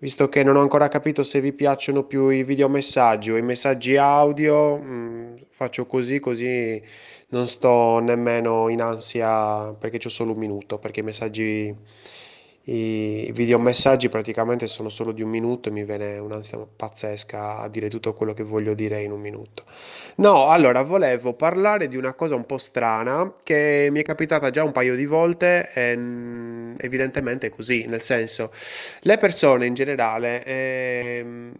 Visto che non ho ancora capito se vi piacciono più i videomessaggi o i messaggi audio, mm, faccio così, così non sto nemmeno in ansia perché c'ho solo un minuto, perché i messaggi, i videomessaggi praticamente sono solo di un minuto e mi viene un'ansia pazzesca a dire tutto quello che voglio dire in un minuto. No, allora volevo parlare di una cosa un po' strana che mi è capitata già un paio di volte e mm, evidentemente è così, nel senso, le persone in generale, ehm,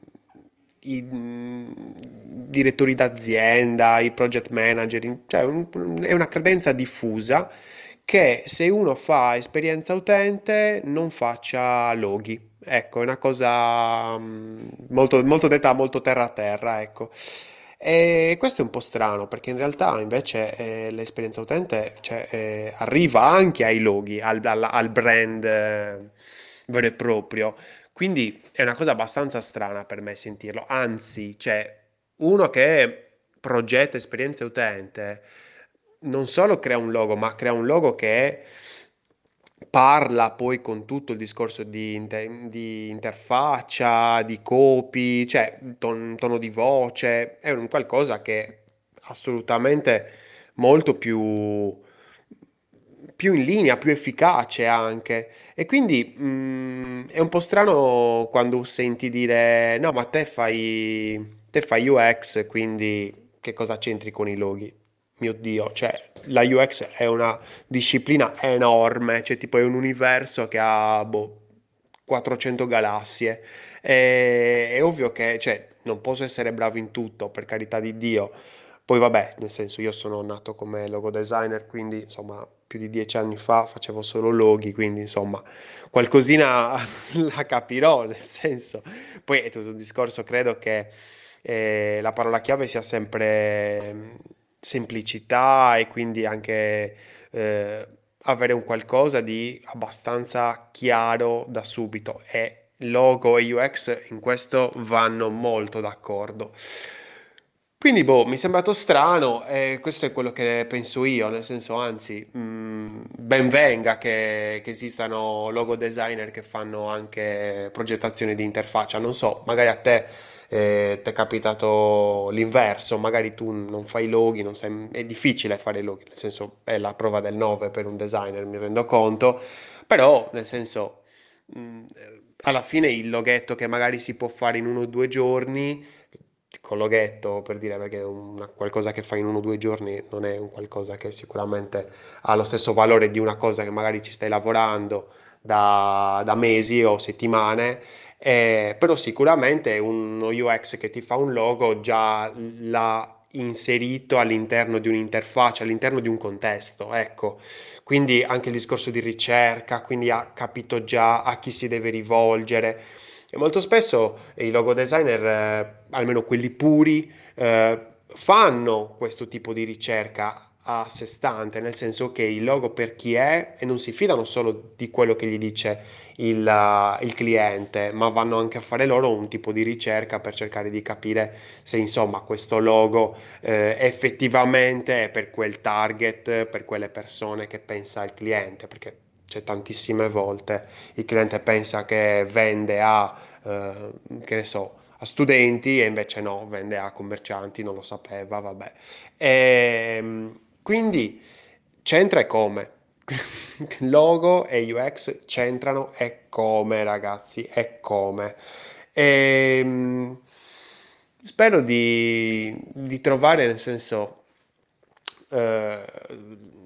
i mm, direttori d'azienda, i project manager, cioè un- è una credenza diffusa che se uno fa esperienza utente non faccia loghi. Ecco, è una cosa mm, molto, molto detta molto terra a terra, ecco. E questo è un po' strano perché in realtà invece eh, l'esperienza utente cioè, eh, arriva anche ai loghi, al, al- al brand eh, vero e proprio. Quindi è una cosa abbastanza strana per me sentirlo. Anzi, cioè, uno che progetta esperienza utente non solo crea un logo, ma crea un logo che parla poi con tutto il discorso di, inte- di interfaccia, di copy, cioè ton- tono di voce, è un qualcosa che è assolutamente molto più, più in linea, più efficace anche. E quindi mh, è un po' strano quando senti dire no, ma te fai, te fai UX, quindi che cosa c'entri con i loghi? Mio Dio, cioè la UX è una disciplina enorme, cioè tipo è un universo che ha boh, 400 galassie. E- è ovvio che cioè, non posso essere bravo in tutto, per carità di Dio. Poi vabbè, nel senso io sono nato come logo designer, quindi insomma più di dieci anni fa facevo solo loghi, quindi insomma qualcosina la capirò, nel senso. Poi è tutto un discorso, credo che eh, la parola chiave sia sempre semplicità e quindi anche eh, avere un qualcosa di abbastanza chiaro da subito e logo e UX in questo vanno molto d'accordo. Quindi, boh, mi è sembrato strano e questo è quello che penso io, nel senso, anzi, mh, ben venga che, che esistano logo designer che fanno anche progettazione di interfaccia. Non so, magari a te eh, ti è capitato l'inverso, magari tu non fai loghi, non sai- è difficile fare loghi, nel senso è la prova del 9 per un designer, mi rendo conto, però nel senso mh, alla fine il loghetto che magari si può fare in uno o due giorni, con loghetto per dire perché una- qualcosa che fai in uno o due giorni non è un qualcosa che sicuramente ha lo stesso valore di una cosa che magari ci stai lavorando da, da mesi o settimane, eh, però sicuramente uno UX che ti fa un logo già l'ha inserito all'interno di un'interfaccia, all'interno di un contesto, ecco. Quindi anche il discorso di ricerca, quindi ha capito già a chi si deve rivolgere. E molto spesso i logo designer, eh, almeno quelli puri, eh, fanno questo tipo di ricerca a sé stante, nel senso che il logo per chi è e non si fidano solo di quello che gli dice il, uh, il cliente, ma vanno anche a fare loro un tipo di ricerca per cercare di capire se insomma questo logo eh, effettivamente è per quel target, per quelle persone che pensa il cliente, perché c'è tantissime volte il cliente pensa che vende a, eh, che ne so, a studenti e invece no, vende a commercianti, non lo sapeva, vabbè. Ehm, quindi c'entra e come. Logo e UX c'entrano e come, ragazzi, e come. Ehm, spero di, di trovare, nel senso, eh,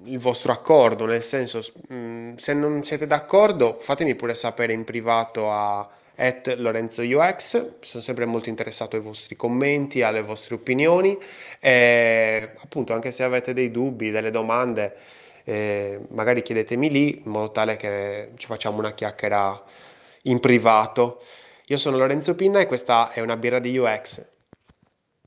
il vostro accordo, nel senso, mh, se non siete d'accordo, fatemi pure sapere in privato a at Lorenzo UX, sono sempre molto interessato ai vostri commenti, alle vostre opinioni e appunto anche se avete dei dubbi, delle domande, eh, magari chiedetemi lì in modo tale che ci facciamo una chiacchiera in privato. Io sono Lorenzo Pinna e questa è una birra di UX.